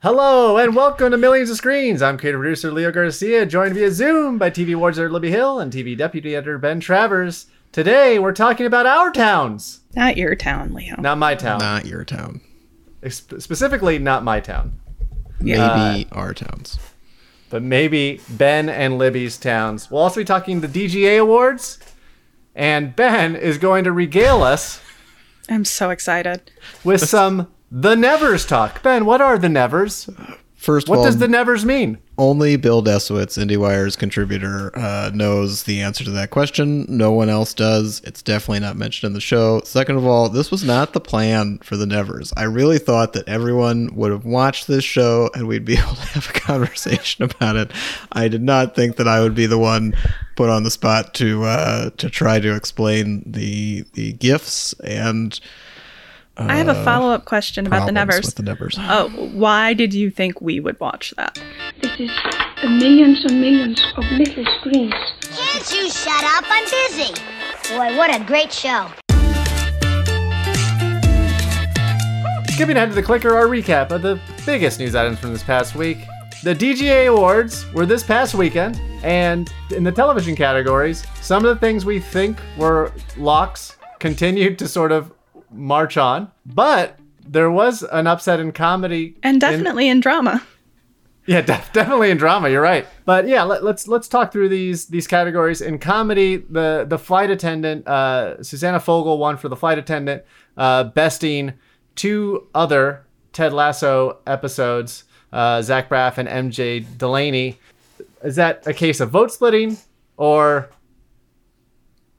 Hello and welcome to Millions of Screens. I'm creative producer Leo Garcia, joined via Zoom by TV awards editor Libby Hill and TV deputy editor Ben Travers. Today we're talking about our towns, Not your town, Leo. not my town. Not your town. Ex- specifically, not my town, Maybe uh, our towns. but maybe Ben and Libby's towns. We'll also be talking the DGA awards, and Ben is going to regale us I'm so excited. with some the Nevers talk. Ben, what are the Nevers? First of What all, does the Nevers mean? only Bill Desowitz, IndieWire's contributor, uh, knows the answer to that question. No one else does. It's definitely not mentioned in the show. Second of all, this was not the plan for the Nevers. I really thought that everyone would have watched this show and we'd be able to have a conversation about it. I did not think that I would be the one put on the spot to uh, to try to explain the the gifts and I have a follow up question about the Uh, problems Nevers. with the Nevers. Oh, why did you think we would watch that? It is millions and millions of little screens. Can't you shut up? I'm busy. Boy, what a great show. Skipping ahead to the clicker, our recap of the biggest news items from this past week. The DGA Awards were this past weekend, and in the television categories, some of the things we think were locks continued to sort of march on, but there was an upset in comedy And definitely in drama. yeah, def- definitely in drama. You're right, but yeah, let, let's let's talk through these these categories. In comedy, the the flight attendant, uh, Susanna Fogel won for the flight attendant, uh, besting two other Ted Lasso episodes, uh, Zach Braff and MJ Delaney. Is that a case of vote splitting, or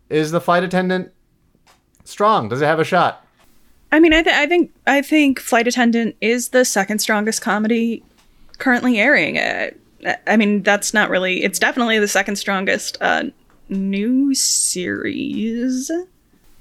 is the flight attendant strong? Does it have a shot? I mean, I, th- I think I think Flight Attendant is the second strongest comedy currently airing. Uh, I mean, that's not really. It's definitely the second strongest uh, new series,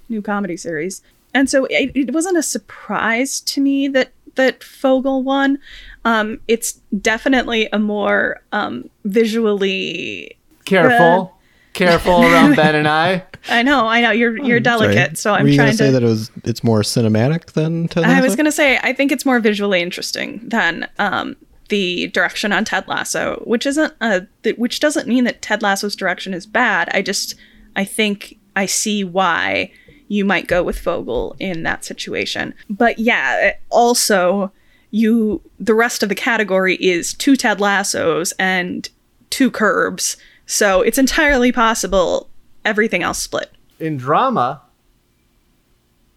new comedy series. And so it, it wasn't a surprise to me that that Fogel won. Um, it's definitely a more um, visually Careful, careful around Ben and I. I know, I know. You're you're delicate, Sorry. so I'm Were you trying gonna say that it was it's more cinematic than Ted I was gonna say I think it's more visually interesting than um, the direction on Ted Lasso, which isn't a th- which doesn't mean that Ted Lasso's direction is bad. I just I think I see why you might go with Fogel in that situation. But yeah, also you the rest of the category is two Ted Lassos and two Curbs, so it's entirely possible everything else split. In drama,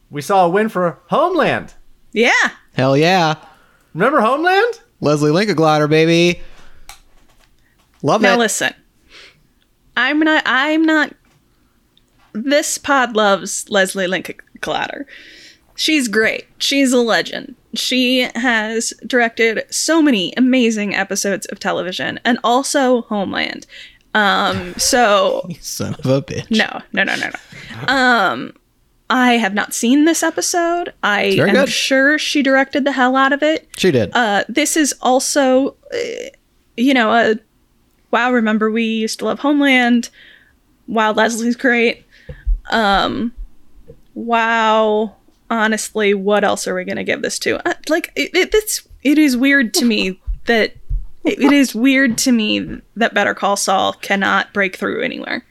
we saw a win for Homeland. Yeah. Hell yeah. Remember Homeland? Lesli Linka Glatter, baby. Love Now it. listen. I'm not I'm not this pod loves Lesli Linka Glatter. She's great. She's a legend. She has directed so many amazing episodes of television and also Homeland. Um so Son of a bitch. no, no, no, no, no. Um I have not seen this episode. I am good. sure she directed the hell out of it. She did. Uh, this is also, uh, you know, a wow. Remember, we used to love Homeland. Wow, Leslie's great. Um, wow. Honestly, what else are we gonna give this to? Uh, like, it, it, it's it is weird to me that it, it is weird to me that Better Call Saul cannot break through anywhere.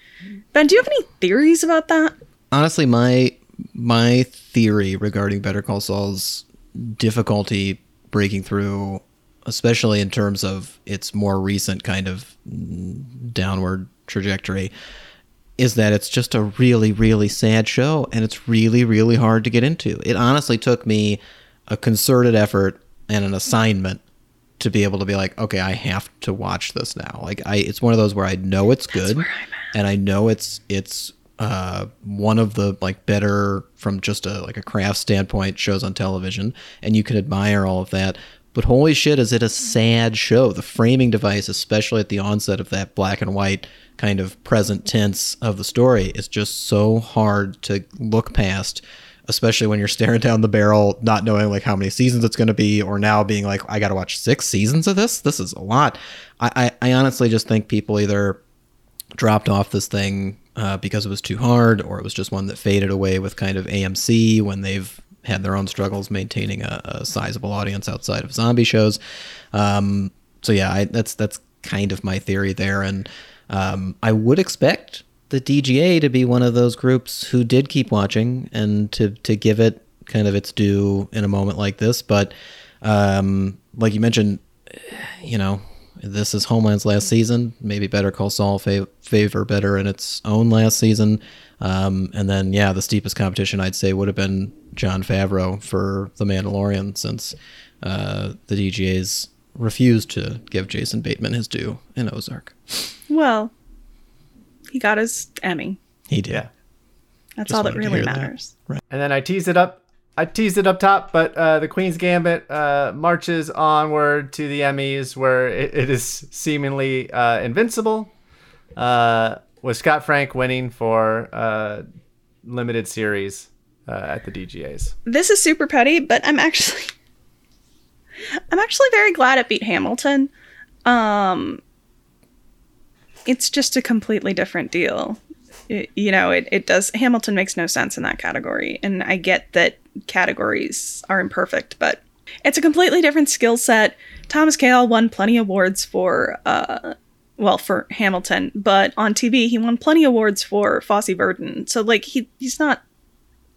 Ben, do you have any theories about that? Honestly, my my theory regarding Better Call Saul's difficulty breaking through, especially in terms of its more recent kind of downward trajectory, is that it's just a really, really sad show and it's really, really hard to get into. It honestly took me a concerted effort and an assignment to be able to be like, okay, I have to watch this now. Like I it's one of those where I know it's good and I know it's it's uh, one of the like better from just a like a craft standpoint shows on television and you can admire all of that. But holy shit is it a sad show. The framing device especially at the onset of that black and white kind of present tense of the story is just so hard to look past especially when you're staring down the barrel not knowing like how many seasons it's going to be or now being like i gotta watch six seasons of this this is a lot I, I, I honestly just think people either dropped off this thing uh, because it was too hard, or it was just one that faded away with kind of AMC when they've had their own struggles maintaining a, a sizable audience outside of zombie shows. Um, so yeah, I, that's that's kind of my theory there, and um, I would expect the DGA to be one of those groups who did keep watching and to to give it kind of its due in a moment like this. But um, like you mentioned, you know, this is Homeland's last season. Maybe Better Call Saul fa- favor better in its own last season. Um, and then, yeah, the steepest competition I'd say would have been Jon Favreau for The Mandalorian, since uh, the DGA's refused to give Jason Bateman his due in Ozark. Well, he got his Emmy. He did. Yeah. That's Just all that really hear that. matters. And then I teased it up. I teased it up top, but uh, the Queen's Gambit uh, marches onward to the Emmys, where it, it is seemingly uh, invincible. Uh, with Scott Frank winning for uh, limited series uh, at the DGAs. This is super petty, but I'm actually I'm actually very glad it beat Hamilton. Um it's just a completely different deal. It- you know, it, it does Hamilton makes no sense in that category. And I get that categories are imperfect, but it's a completely different skill set. Thomas Kail won plenty of awards for uh well for Hamilton, but on TV he won plenty of awards for Fosse Verdon. So like he he's not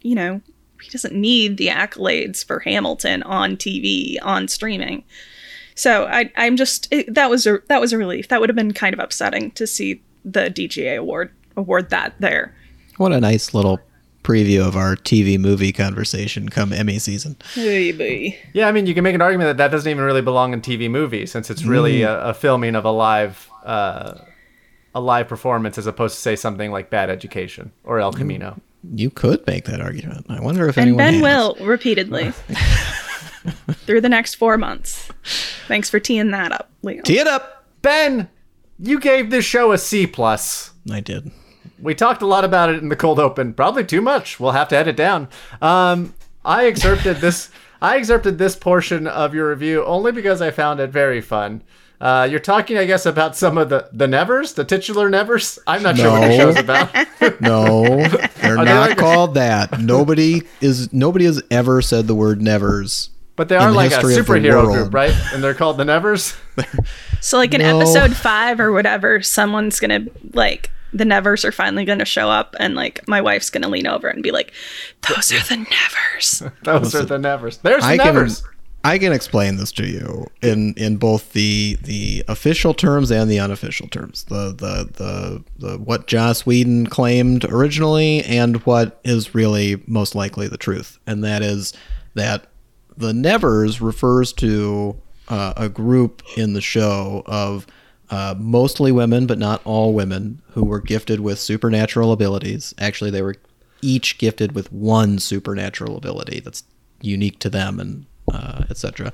you know, he doesn't need the accolades for Hamilton on TV on streaming. So I, I'm just it, that was a that was a relief. That would have been kind of upsetting to see the DGA award award that there. What a nice little preview of our TV movie conversation come Emmy season. Oy vey. Yeah, I mean, you can make an argument that that doesn't even really belong in TV movie, since it's really a, a filming of a live, uh, a live performance, as opposed to say something like Bad Education or El Camino. You could make that argument. I wonder if And anyone Ben has. will repeatedly through the next four months. Thanks for teeing that up, Leo. Tee it up. Ben, you gave this show a C plus. I did. We talked a lot about it in the cold open. Probably too much. We'll have to edit down. Um, I excerpted this. I excerpted this portion of your review only because I found it very fun. Uh, you're talking, I guess, about some of the the Nevers, the titular Nevers. I'm not sure what the show's about. No, they're Are they not like- called that. Nobody is. Nobody has ever said the word nevers. But they are the like a history of the superhero group, right? And they're called the Nevers. So like in No. episode five or whatever, someone's gonna like the Nevers are finally gonna show up and like my wife's gonna lean over and be like, Those are the Nevers. Those are the Nevers. There's the I can. Nevers. I can explain this to you in in both the the official terms and the unofficial terms. The the the the what Joss Whedon claimed originally and what is really most likely the truth, and that is that the Nevers refers to uh, a group in the show of uh, mostly women, but not all women, who were gifted with supernatural abilities. Actually, they were each gifted with one supernatural ability that's unique to them and uh, etc.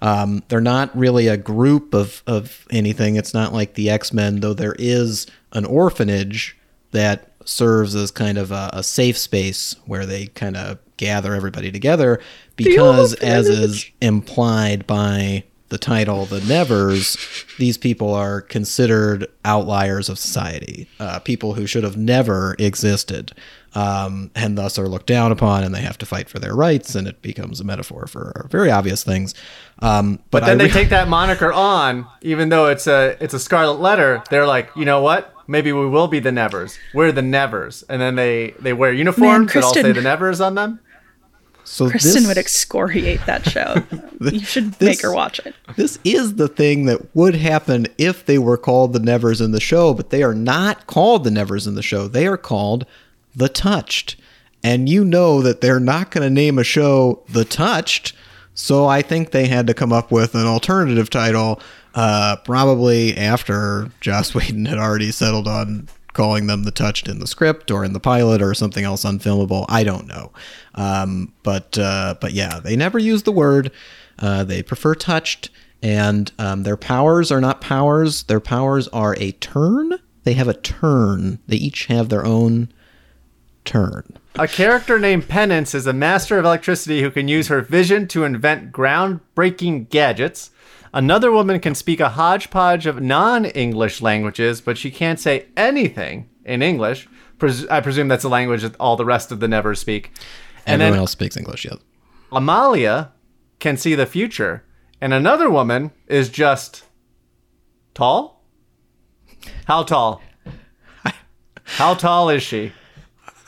Um, they're not really a group of, of anything. It's not like the X Men, though there is an orphanage that serves as kind of a, a safe space where they kind of gather everybody together because, as is implied by the title, The Nevers, these people are considered outliers of society, uh, people who should have never existed, um, and thus are looked down upon, and they have to fight for their rights, and it becomes a metaphor for very obvious things. Um, but But then I they take that moniker on, even though it's a it's a scarlet letter. They're like, you know what? Maybe we will be the Nevers. We're the Nevers, and then they they wear uniforms that all say the Nevers on them. so Kristen this- would excoriate that show. you should this- make her watch it. This is the thing that would happen if they were called the Nevers in the show, but they are not called the Nevers in the show. They are called the Touched. And you know that they're not going to name a show The Touched. So I think they had to come up with an alternative title, uh, probably after Joss Whedon had already settled on calling them the touched in the script or in the pilot or something else unfilmable. I don't know. Um, but uh, but yeah, they never use the word. Uh, they prefer touched, and um, their powers are not powers. Their powers are a turn. They have a turn. They each have their own turn. A character named Penance is a master of electricity who can use her vision to invent groundbreaking gadgets. Another woman can speak a hodgepodge of non English languages, but she can't say anything in English. Pres- I presume that's a language that all the rest of the Nevers speak. And Everyone then else speaks English. Yes. Amalia can see the future, and another woman is just tall. How tall? How tall is she?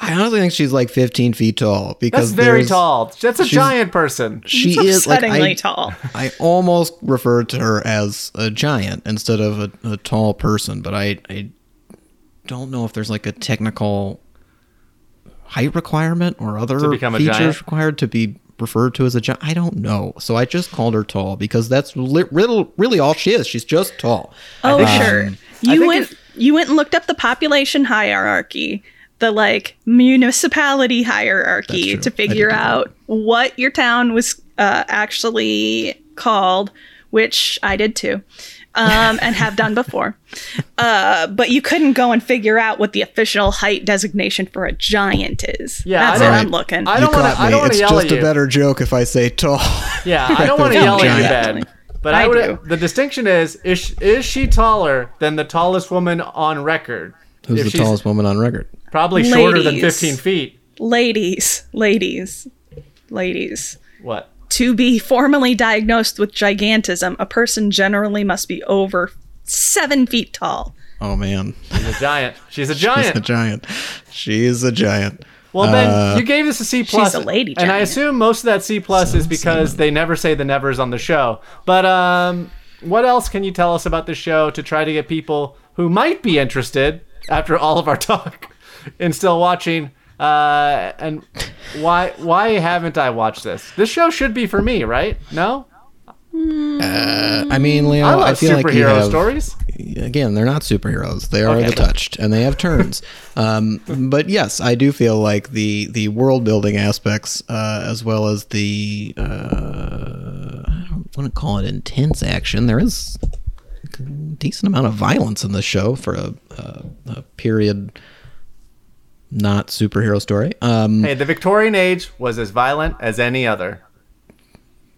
I honestly think she's like 15 feet tall because That's very tall. That's a giant person. She It's is like upsettingly I, tall. I almost referred to her as a giant instead of a, a tall person, but I I don't know if there's like a technical height requirement or other To become a features required to be referred to as a giant. I don't know. So I just called her tall because that's li- really, really all she is. She's just tall. Oh, think- sure. Um, you went it- you went and looked up the population hierarchy, the like municipality hierarchy to true. I did figure do that. out what your town was uh, actually called, which I did too. Um, and have done before. Uh, but you couldn't go and figure out what the official height designation for a giant is. Yeah, That's I where don't- I'm looking. I don't want to. caught I don't want to It's yell just at you. a better joke if I say tall. Yeah, I don't want to No, yell at you, giant. Ben. But I, I would. The distinction is: is she, is she taller than the tallest woman on record? Who's If the tallest woman on record? Probably shorter than 15 feet. ladies, ladies, ladies. What? To be formally diagnosed with gigantism, a person generally must be over seven feet tall. Oh man, She's a giant. She's a giant. she's a giant. She's a giant. Well, Ben, Uh, you gave this a C plus, She's a lady and I assume most of that C plus is because they never say the nevers on the show. But um, what else can you tell us about the show to try to get people who might be interested after all of our talk in still watching? Uh, and why why haven't I watched this? This show should be for me, right? No, I mean, Leo, I I, love feel like you have, stories. again, they're not superheroes. They are Okay. the touched, and they have turns. um, but yes, I do feel like the the world building aspects, uh, as well as the uh, I don't want to call it intense action. There is a decent amount of violence in the show for a, a, a period not superhero story. Um, Hey, the Victorian age was as violent as any other.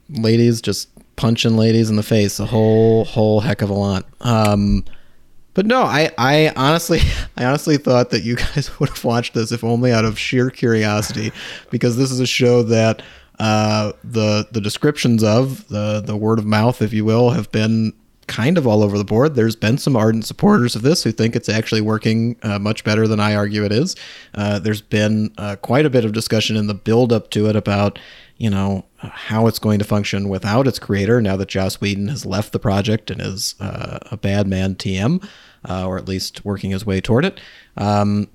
ladies just punching ladies in the face a whole whole heck of a lot um but no i i honestly i honestly thought that you guys would have watched this if only out of sheer curiosity because this is a show that uh the the descriptions of the the word of mouth if you will have been kind of all over the board there's been some ardent supporters of this who think it's actually working uh, much better than i argue it is uh, there's been uh, quite a bit of discussion in the build up to it about you know how it's going to function without its creator now that Joss Whedon has left the project and is uh, a bad man TM, uh, or at least working his way toward it. Um,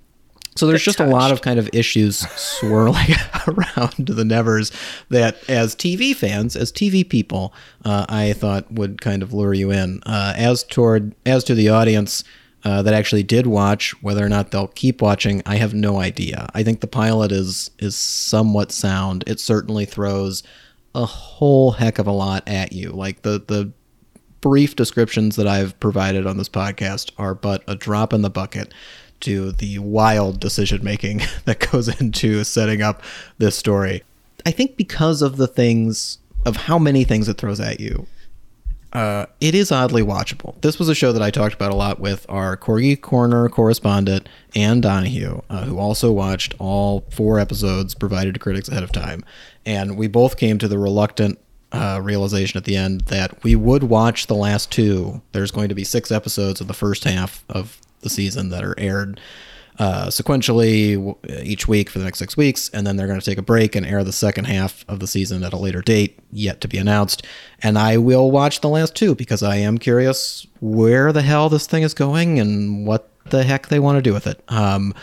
so there's just a lot of kind of issues swirling around the Nevers that, as TV fans, as TV people, uh, I thought would kind of lure you in. Uh, as toward as to the audience uh, that actually did watch, whether or not they'll keep watching, I have no idea. I think the pilot is is somewhat sound. It certainly throws a whole heck of a lot at you. Like the the brief descriptions that I've provided on this podcast are but a drop in the bucket to the wild decision making that goes into setting up this story. I think because of the things of how many things it throws at you, uh, it is oddly watchable. This was a show that I talked about a lot with our Corgi Corner correspondent, Ann Donahue, uh, who also watched all four episodes provided to critics ahead of time. And we both came to the reluctant uh, realization at the end that we would watch the last two. There's going to be six episodes of the first half of the season that are aired uh, sequentially each week for the next six weeks, and then they're going to take a break and air the second half of the season at a later date, yet to be announced. And I will watch the last two because I am curious where the hell this thing is going and what the heck they want to do with it. Um,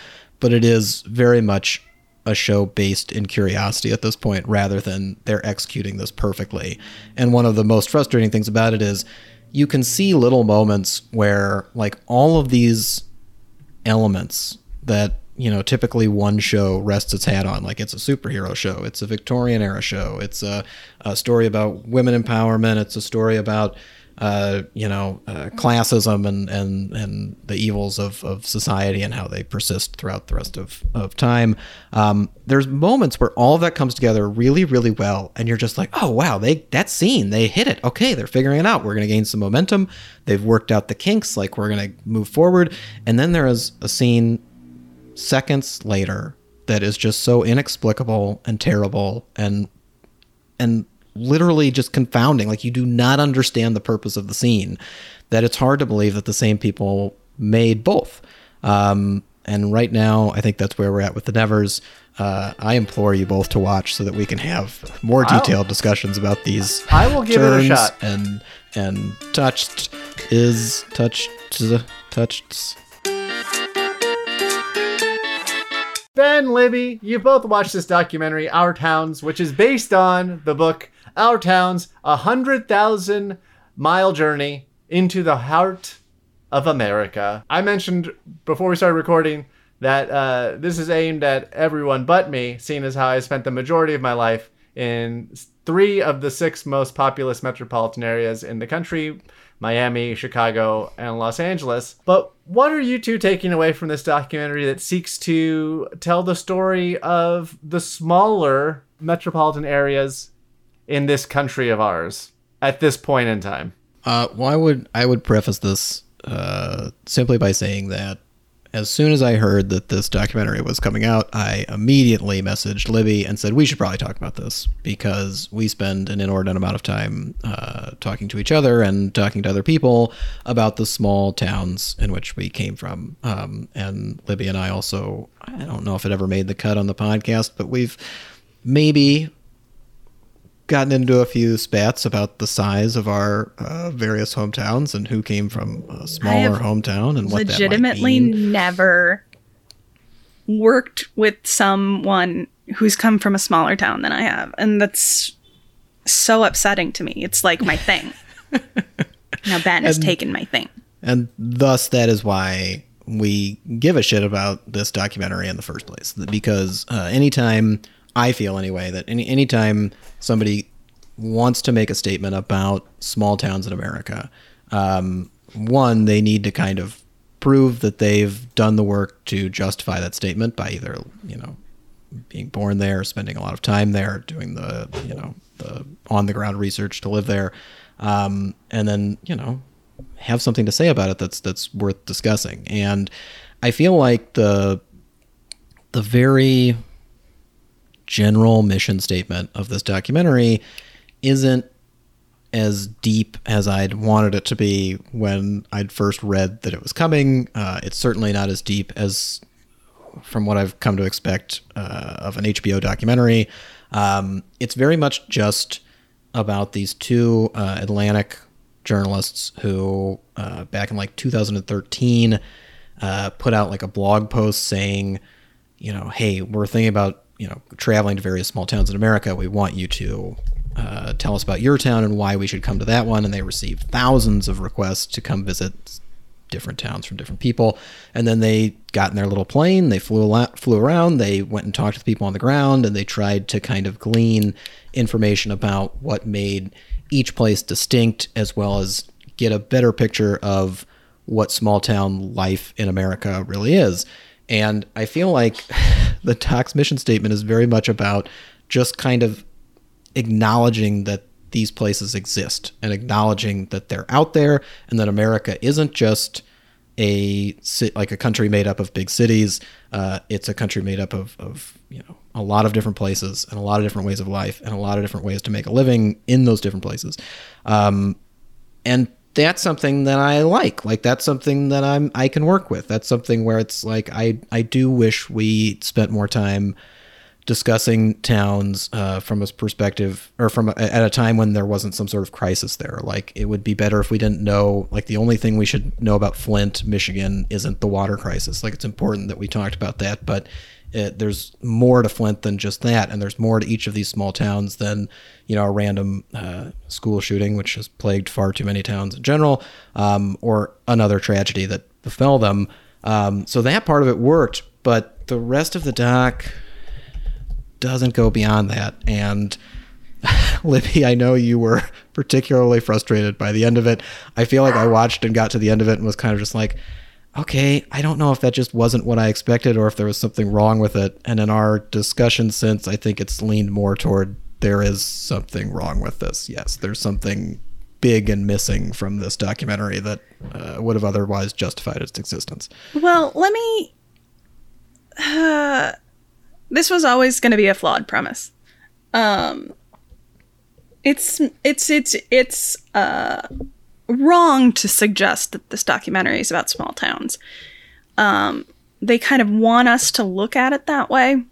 but it is very much a show based in curiosity at this point rather than they're executing this perfectly. And one of the most frustrating things about it is you can see little moments where like all of these elements that you know typically one show rests its hat on like it's a superhero show it's a victorian era show it's a, a story about women empowerment it's a story about uh, you know uh, classism and, and and the evils of, of society and how they persist throughout the rest of, of time. Um, there's moments where all of that comes together really really well and you're just like oh wow they that scene they hit it. Okay they're figuring it out. We're going to gain some momentum. They've worked out the kinks like we're going to move forward. And then there is a scene seconds later that is just so inexplicable and terrible and and literally just confounding. Like you do not understand the purpose of the scene. That it's hard to believe that the same people made both. Um, and right now, I think that's where we're at with the Nevers. Uh, I implore you both to watch so that we can have more I'll- detailed discussions about these. I will give it a shot. And and touched is touched touched. Ben, Libby, you both watched this documentary, Our Towns, which is based on the book Our Towns, a hundred thousand mile journey into the heart of America. I mentioned before we started recording that uh, this is aimed at everyone but me, seeing as how I spent the majority of my life in three of the six most populous metropolitan areas in the country Miami, Chicago, and Los Angeles. But what are you two taking away from this documentary that seeks to tell the story of the smaller metropolitan areas in this country of ours at this point in time? Uh, well, I would I would preface this uh, simply by saying that as soon as I heard that this documentary was coming out, I immediately messaged Libby and said we should probably talk about this because we spend an inordinate amount of time uh, talking to each other and talking to other people about the small towns in which we came from. Um, and Libby and I also I don't know if it ever made the cut on the podcast, but we've maybe gotten into a few spats about the size of our uh, various hometowns and who came from a smaller hometown and what legitimately that might mean. never worked with someone who's come from a smaller town than I have. And that's so upsetting to me. It's like my thing. now Ben has taken my thing. And thus, that is why we give a shit about this documentary in the first place. Because uh, anytime I feel, anyway, that any anytime somebody wants to make a statement about small towns in America, um, one, they need to kind of prove that they've done the work to justify that statement by either, you know, being born there, spending a lot of time there, doing the you know the on the ground research to live there, um, and then you know have something to say about it that's that's worth discussing. And I feel like the the very general mission statement of this documentary isn't as deep as I'd wanted it to be when I'd first read that it was coming. Uh, it's certainly not as deep as from what I've come to expect uh, of an HBO documentary. Um, it's very much just about these two uh, Atlantic journalists who, uh, back in like 2013, uh, put out like a blog post saying, you know, hey, we're thinking about you know traveling to various small towns in America. We want you to uh, tell us about your town and why we should come to that one. And they received thousands of requests to come visit different towns from different people. And then they got in their little plane, they flew lot, flew around, they went and talked to the people on the ground, and they tried to kind of glean information about what made each place distinct, as well as get a better picture of what small town life in America really is. And I feel like the tax mission statement is very much about just kind of acknowledging that these places exist and acknowledging that they're out there and that America isn't just a like a country made up of big cities. Uh, it's a country made up of, of you know a lot of different places and a lot of different ways of life and a lot of different ways to make a living in those different places. Um, and that's something that I like. Like that's something that I'm I can work with. That's something where it's like I I do wish we spent more time discussing towns uh, from a perspective or from a, at a time when there wasn't some sort of crisis there. Like it would be better if we didn't know. Like the only thing we should know about Flint, Michigan, isn't the water crisis. Like it's important that we talked about that, but it, there's more to Flint than just that, and there's more to each of these small towns than you know a random uh, school shooting, which has plagued far too many towns in general, um, or another tragedy that befell them. Um, so that part of it worked, but the rest of the doc doesn't go beyond that. And Libby, I know you were particularly frustrated by the end of it. I feel like I watched and got to the end of it and was kind of just like, okay, I don't know if that just wasn't what I expected or if there was something wrong with it. And in our discussion since, I think it's leaned more toward there is something wrong with this. Yes, there's something big and missing from this documentary that uh, would have otherwise justified its existence. Well, let me. Uh, this was always going to be a flawed premise. Um, it's it's it's it's uh wrong to suggest that this documentary is about small towns. Um, they kind of want us to look at it that way.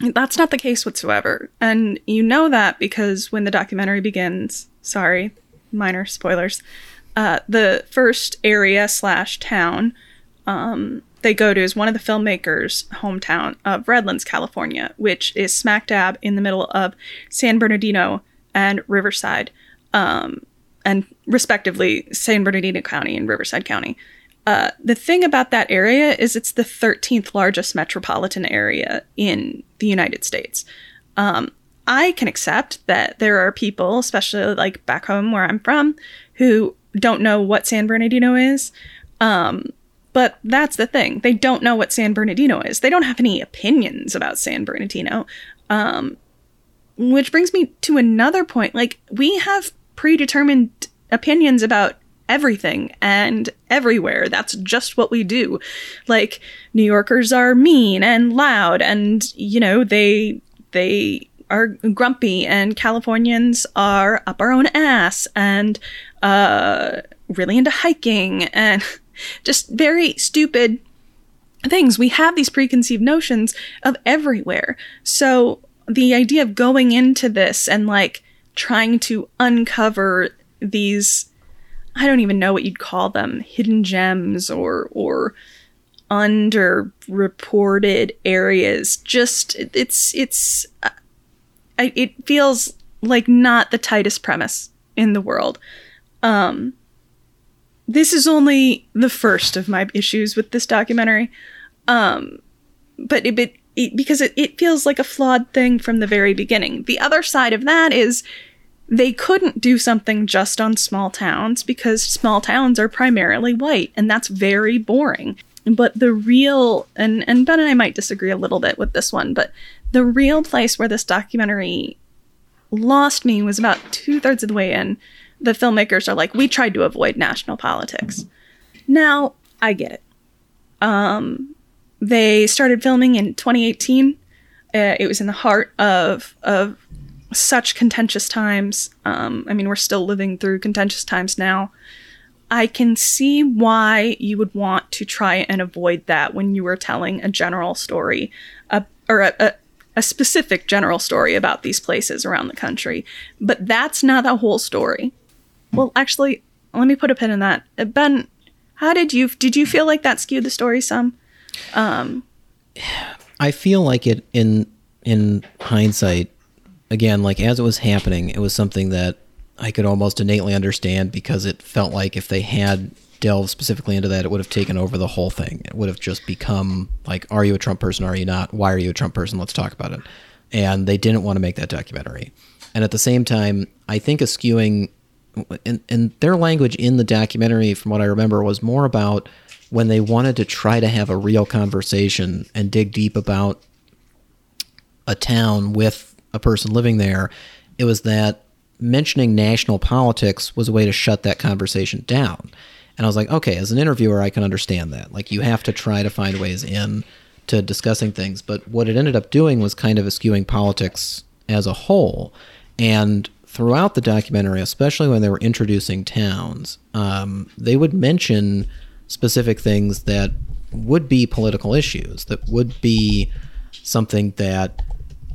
That's not the case whatsoever. And you know that because when the documentary begins, sorry, minor spoilers, uh, the first area slash town um, they go to is one of the filmmakers' hometown of Redlands, California, which is smack dab in the middle of San Bernardino and Riverside, um, and respectively San Bernardino County and Riverside County. Uh, the thing about that area is it's the 13th largest metropolitan area in the United States. Um, I can accept that there are people, especially like back home where I'm from, who don't know what San Bernardino is. Um, but that's the thing. They don't know what San Bernardino is. They don't have any opinions about San Bernardino. Um, which brings me to another point. Like, we have predetermined opinions about everything and everywhere. That's just what we do. Like New Yorkers are mean and loud and you know, they they are grumpy and Californians are up our own ass and uh really into hiking and just very stupid things. We have these preconceived notions of everywhere. So the idea of going into this and like trying to uncover these I don't even know what you'd call them, hidden gems or or underreported areas. Just it's it's uh, it feels like not the tightest premise in the world. Um this is only the first of my issues with this documentary. Um but it, it, it because it, it feels like a flawed thing from the very beginning. The other side of that is they couldn't do something just on small towns because small towns are primarily white and that's very boring. But the real and and ben and i might disagree a little bit with this one but the real place where this documentary lost me was about two-thirds of the way in the filmmakers are like we tried to avoid national politics. Now i get it. Um they started filming in 2018 uh, it was in the heart of of such contentious times. Um, I mean, we're still living through contentious times now. I can see why you would want to try and avoid that when you were telling a general story, uh, or a, a, a specific general story about these places around the country. But that's not the whole story. Well, actually, let me put a pin in that. Uh, ben, how did you did you feel like that skewed the story some? Um, I feel like it in in hindsight again, like as it was happening, it was something that I could almost innately understand because it felt like if they had delved specifically into that, it would have taken over the whole thing. It would have just become like, are you a Trump person? Are you not? Why are you a Trump person? Let's talk about it. And they didn't want to make that documentary. And at the same time, I think eschewing, and, and their language in the documentary, from what I remember, was more about when they wanted to try to have a real conversation and dig deep about a town with a person living there, it was that mentioning national politics was a way to shut that conversation down. And I was like, okay, as an interviewer, I can understand that. Like, you have to try to find ways in to discussing things. But what it ended up doing was kind of eschewing politics as a whole. And throughout the documentary, especially when they were introducing towns, um, they would mention specific things that would be political issues, that would be something that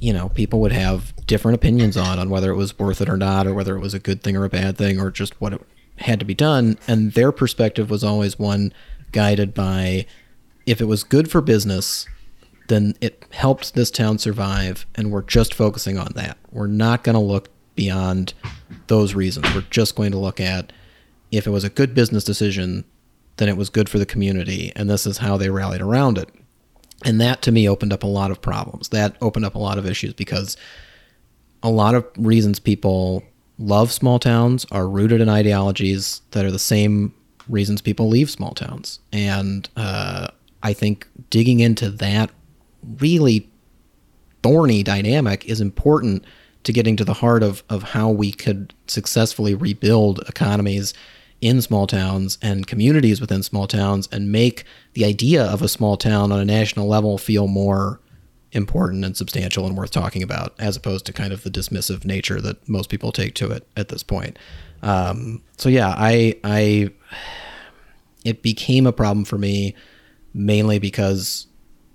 you know, people would have different opinions on on whether it was worth it or not, or whether it was a good thing or a bad thing, or just what it had to be done. And their perspective was always one guided by if it was good for business, then it helped this town survive, and we're just focusing on that. We're not going to look beyond those reasons. We're just going to look at if it was a good business decision, then it was good for the community, and this is how they rallied around it. And that to me opened up a lot of problems. That opened up a lot of issues because a lot of reasons people love small towns are rooted in ideologies that are the same reasons people leave small towns. And uh, I think digging into that really thorny dynamic is important to getting to the heart of, of how we could successfully rebuild economies in small towns and communities within small towns and make the idea of a small town on a national level feel more important and substantial and worth talking about, as opposed to kind of the dismissive nature that most people take to it at this point. Um, so yeah, I I it became a problem for me mainly because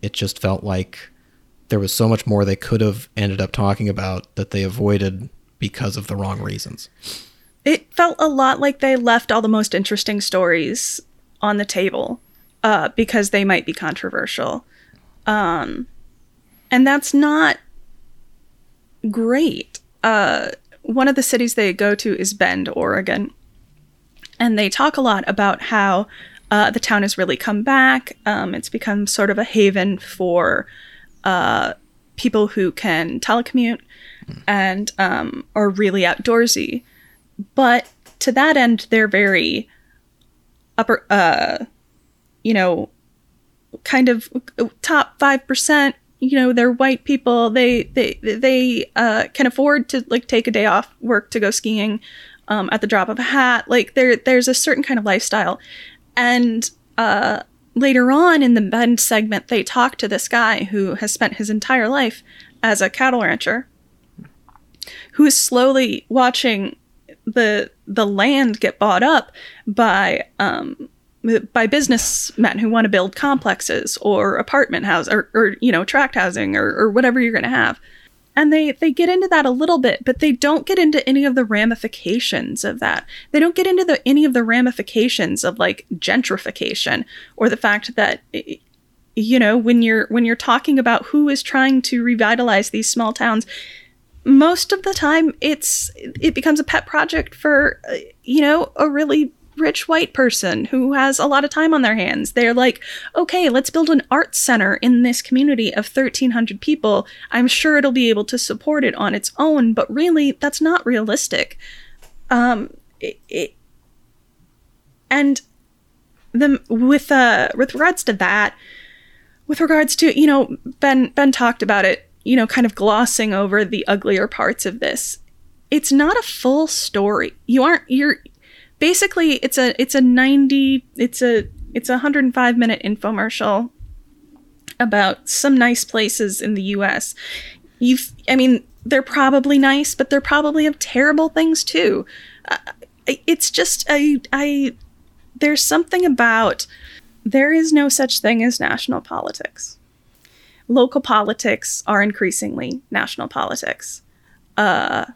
it just felt like there was so much more they could have ended up talking about that they avoided because of the wrong reasons. It felt a lot like they left all the most interesting stories on the table uh, because they might be controversial. Um, and that's not great. Uh, one of the cities they go to is Bend, Oregon. And they talk a lot about how uh, the town has really come back. Um, it's become sort of a haven for uh, people who can telecommute and um, are really outdoorsy. But to that end, they're very upper, uh, you know, kind of top five percent. You know, they're white people. They they they uh, can afford to like take a day off work to go skiing um, at the drop of a hat. Like there there's a certain kind of lifestyle, and uh, later on in the Bend segment, they talk to this guy who has spent his entire life as a cattle rancher, who is slowly watching the the land get bought up by um, by businessmen who want to build complexes or apartment house or, or you know tract housing or, or whatever you're going to have. And they they get into that a little bit but they don't get into any of the ramifications of that. They don't get into the any of the ramifications of like gentrification or the fact that you know when you're when you're talking about who is trying to revitalize these small towns most of the time it's it becomes a pet project for uh, you know a really rich white person who has a lot of time on their hands. They're like, okay, let's build an art center in this community of 1,300 people. I'm sure it'll be able to support it on its own, but really, that's not realistic. Um, it, it, and the with uh with regards to that, with regards to you know Ben Ben talked about it, you know, kind of glossing over the uglier parts of this. It's not a full story. You aren't you're basically it's a it's a 90 it's a it's a 105 minute infomercial about some nice places in the US. You've I mean they're probably nice, but they're probably have terrible things too. Uh, it's just I I there's something about there is no such thing as national politics. Local politics are increasingly national politics. Uh,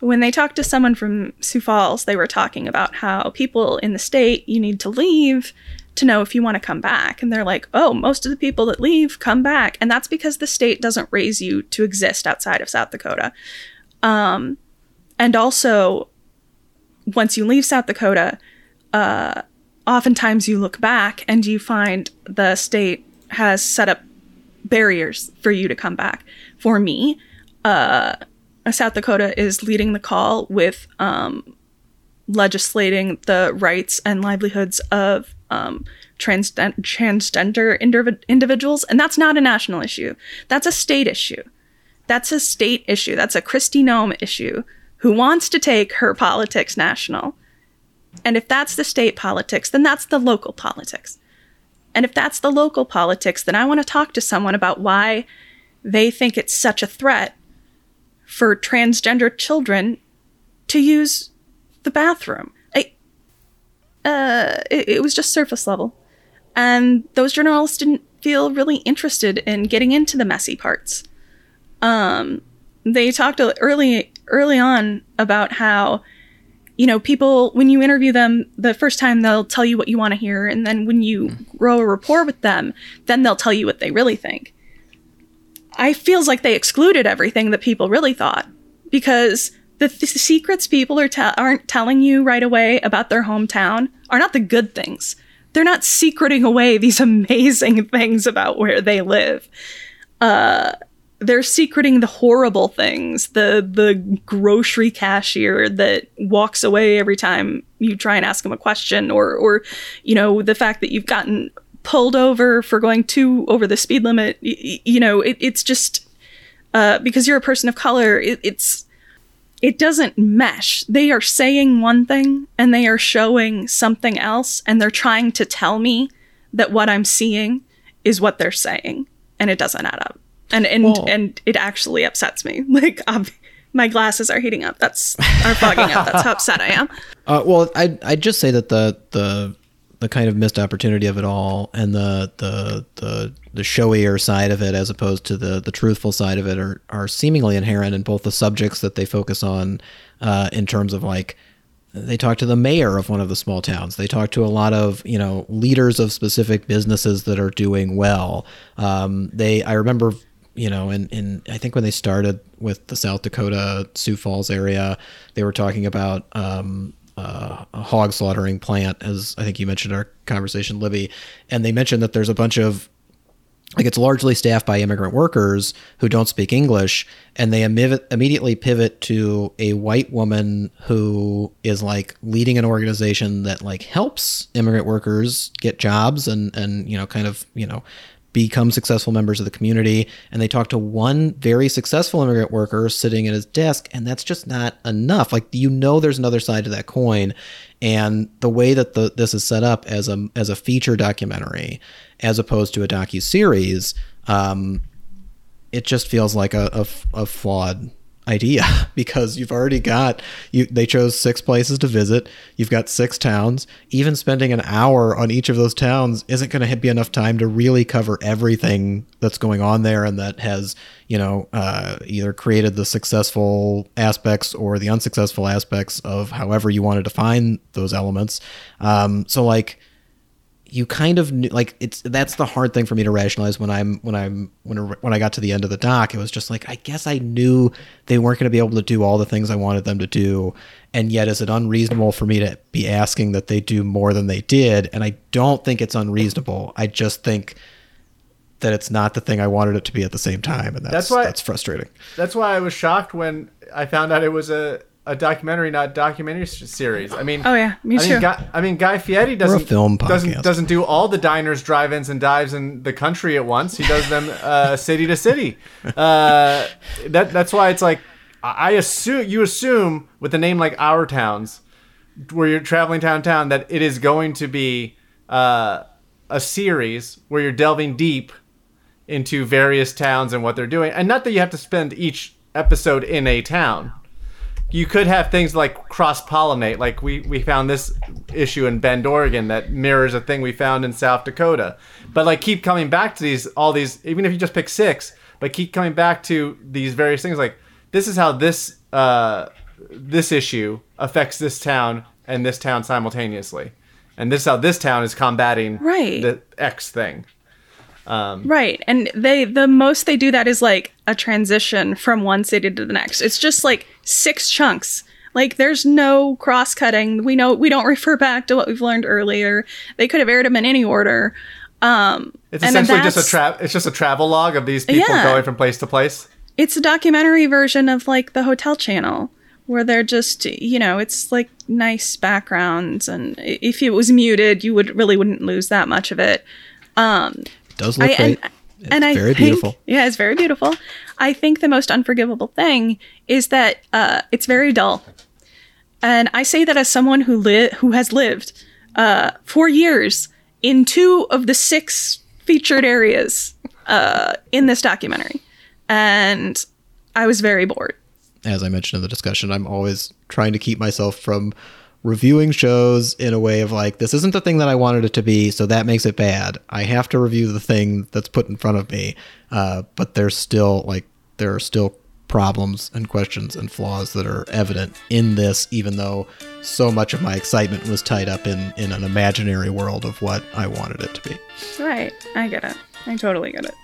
when they talked to someone from Sioux Falls, they were talking about how people in the state, you need to leave to know if you want to come back. And they're like, oh, most of the people that leave come back. And that's because the state doesn't raise you to exist outside of South Dakota. Um, and also, once you leave South Dakota, uh, oftentimes you look back and you find the state has set up barriers for you to come back. For me, uh, South Dakota is leading the call with um, legislating the rights and livelihoods of um, transgender indiv- individuals, and that's not a national issue. That's a state issue. That's a state issue. That's a Kristi Noem issue who wants to take her politics national. And if that's the state politics, then that's the local politics. And if that's the local politics, then I want to talk to someone about why they think it's such a threat for transgender children to use the bathroom. I, uh, it, it was just surface level. And those journalists didn't feel really interested in getting into the messy parts. Um, they talked early early on about how you know people when you interview them the first time they'll tell you what you want to hear and then when you grow a rapport with them then they'll tell you what they really think I feels like they excluded everything that people really thought because the, th- secrets people are te- aren't telling you right away about their hometown are not the good things. They're not secreting away these amazing things about where they live. Uh, they're secreting the horrible things, the the grocery cashier that walks away every time you try and ask him a question, or or you know the fact that you've gotten pulled over for going too over the speed limit. Y- you know, it, it's just uh, because you're a person of color. It, it's it doesn't mesh. They are saying one thing and they are showing something else, and they're trying to tell me that what I'm seeing is what they're saying, and it doesn't add up. And and and it actually upsets me. Like um, my glasses are heating up. That's are fogging up. That's how upset I am. Uh, well, I I'd just say that the the the kind of missed opportunity of it all and the the the the showier side of it as opposed to the the truthful side of it are are seemingly inherent in both the subjects that they focus on uh, in terms of like they talk to the mayor of one of the small towns. They talk to a lot of you know leaders of specific businesses that are doing well. Um, they I remember you know and, in I think when they started with the South Dakota Sioux Falls area, they were talking about um, uh, a hog slaughtering plant, as I think you mentioned in our conversation, Libby, and they mentioned that there's a bunch of like it's largely staffed by immigrant workers who don't speak English, and they imme- immediately pivot to a white woman who is like leading an organization that like helps immigrant workers get jobs and and you know kind of you know become successful members of the community. And they talk to one very successful immigrant worker sitting at his desk and that's just not enough. Like you know there's another side to that coin. And the way that the this is set up as a as a feature documentary as opposed to a docu series um it just feels like a, a, a flawed idea because you've already got you they chose six places to visit. You've got six towns. Even spending an hour on each of those towns isn't going to be enough time to really cover everything that's going on there and that has you know uh, either created the successful aspects or the unsuccessful aspects of however you want to define those elements. Um, so like you kind of knew like it's that's the hard thing for me to rationalize when I'm when I'm when when I got to the end of the doc. It was just like I guess I knew they weren't going to be able to do all the things I wanted them to do. And yet is it unreasonable for me to be asking that they do more than they did? And I don't think it's unreasonable. I just think that it's not the thing I wanted it to be at the same time. And that's That's why- that's frustrating. That's why I was shocked when I found out it was a, a documentary, not documentary series. I mean, Oh, yeah, me I too. Mean, Guy, I mean, Guy Fieri doesn't film doesn't doesn't do all the diners, drive-ins, and dives in the country at once. He does them uh, city to city. Uh, that that's why it's like I I assume you assume with a name like Our Towns, where you're traveling town to town, that it is going to be uh, a series where you're delving deep into various towns and what they're doing. And not that you have to spend each episode in a town. You could have things like cross pollinate, like we, we found this issue in Bend, Oregon that mirrors a thing we found in South Dakota. But like keep coming back to these all these even if you just pick six, but keep coming back to these various things like this is how this uh this issue affects this town and this town simultaneously. And this is how this town is combating Right. the X thing. Right. And they the most they do that is like a transition from one city to the next. It's just like six chunks. Like there's no cross cutting. We know we don't refer back to what we've learned earlier. They could have aired them in any order. Um It's and essentially just a that's- tra- It's just a travel log of these people Yeah. going from place to place. It's a documentary version of like the Hotel Channel where they're just, you know, it's like nice backgrounds and if it was muted, you would really wouldn't lose that much of it. it does look I- great and, it's and I very think, beautiful Yeah, it's very beautiful. I think the most unforgivable thing is that uh, it's very dull, and I say that as someone who li- who has lived uh, for years in two of the six featured areas uh, in this documentary, and I was very bored. as I mentioned in the discussion, I'm always trying to keep myself from reviewing shows in a way of like, this isn't the thing that I wanted it to be, so that makes it bad. I have to review the thing that's put in front of me. Uh, but there's still like, there are still problems and questions and flaws that are evident in this, even though so much of my excitement was tied up in, in an imaginary world of what I wanted it to be. Right, I get it. I totally get it.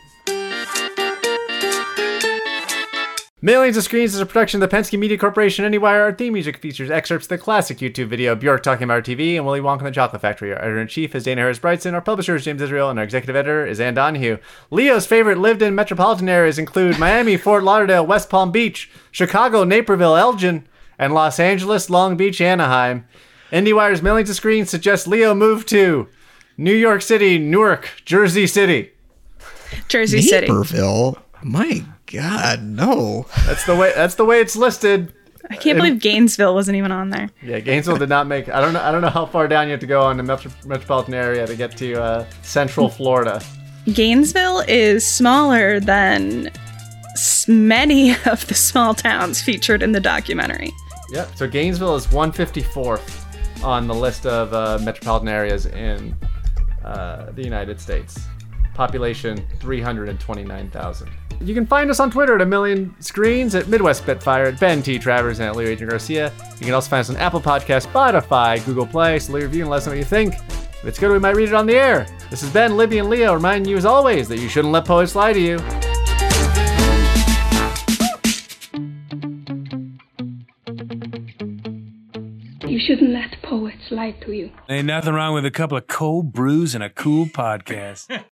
Millions of Screens is a production of the Penske Media Corporation. Anywhere our theme music features excerpts of the classic YouTube video Bjork talking about her TV and Willy Wonka and the Chocolate Factory. Our editor in chief is Dana Harris Bridson. Our publisher is James Israel, and our executive editor is Ann Donahue. Leo's favorite lived-in metropolitan areas include Miami, Fort Lauderdale, West Palm Beach, Chicago, Naperville, Elgin, and Los Angeles, Long Beach, Anaheim. IndieWire's Millions of Screens suggests Leo move to New York City, Newark, Jersey City. Jersey City. Naperville? My God, no. That's the way. That's the way it's listed. I can't believe Gainesville wasn't even on there. Yeah, Gainesville did not make. I don't know. I don't know how far down you have to go on the metro, metropolitan area to get to uh, Central Florida. Gainesville is smaller than many of the small towns featured in the documentary. Yep. So Gainesville is 154th on the list of uh, metropolitan areas in uh, the United States. Population 329,000. You can find us on Twitter at a million screens, at Midwest Spitfire, at Ben T. Travers, and at Leo Agent Garcia. You can also find us on Apple Podcast, Spotify, Google Play. So leave a review and let us know what you think. If it's good, we might read it on the air. This has been Libby and Leo reminding you as always that you shouldn't let poets lie to you. You shouldn't let poets lie to you. Ain't nothing wrong with a couple of cold brews and a cool podcast.